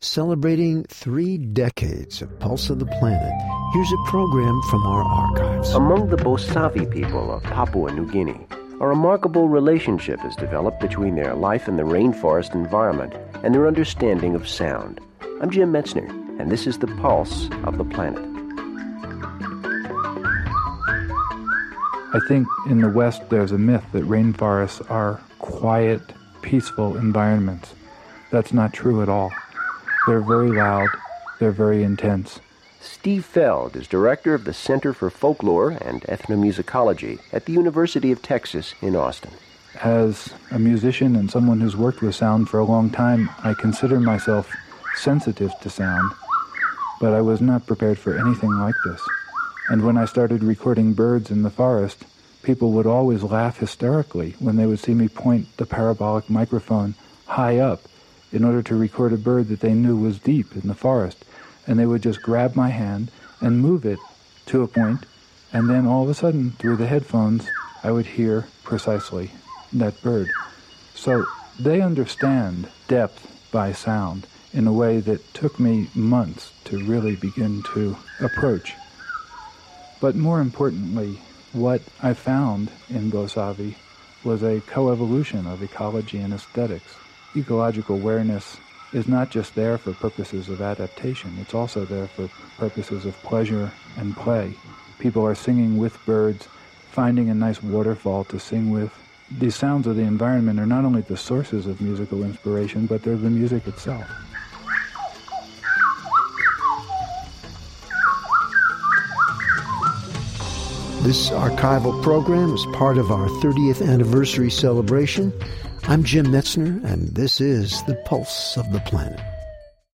Celebrating three decades of Pulse of the Planet, here's a program from our archives. Among the Bosavi people of Papua New Guinea, a remarkable relationship has developed between their life in the rainforest environment and their understanding of sound. I'm Jim Metzner, and this is the Pulse of the Planet. I think in the West there's a myth that rainforests are quiet, peaceful environments. That's not true at all. They're very loud, they're very intense. Steve Feld is director of the Center for Folklore and Ethnomusicology at the University of Texas in Austin. As a musician and someone who's worked with sound for a long time, I consider myself sensitive to sound, but I was not prepared for anything like this. And when I started recording birds in the forest, people would always laugh hysterically when they would see me point the parabolic microphone high up in order to record a bird that they knew was deep in the forest. And they would just grab my hand and move it to a point, and then all of a sudden, through the headphones, I would hear precisely that bird. So they understand depth by sound in a way that took me months to really begin to approach. But more importantly, what I found in Bosavi was a coevolution of ecology and aesthetics ecological awareness is not just there for purposes of adaptation, it's also there for purposes of pleasure and play. People are singing with birds, finding a nice waterfall to sing with. These sounds of the environment are not only the sources of musical inspiration, but they're the music itself. This archival program is part of our 30th anniversary celebration I'm Jim Metzner, and this is the Pulse of the Planet.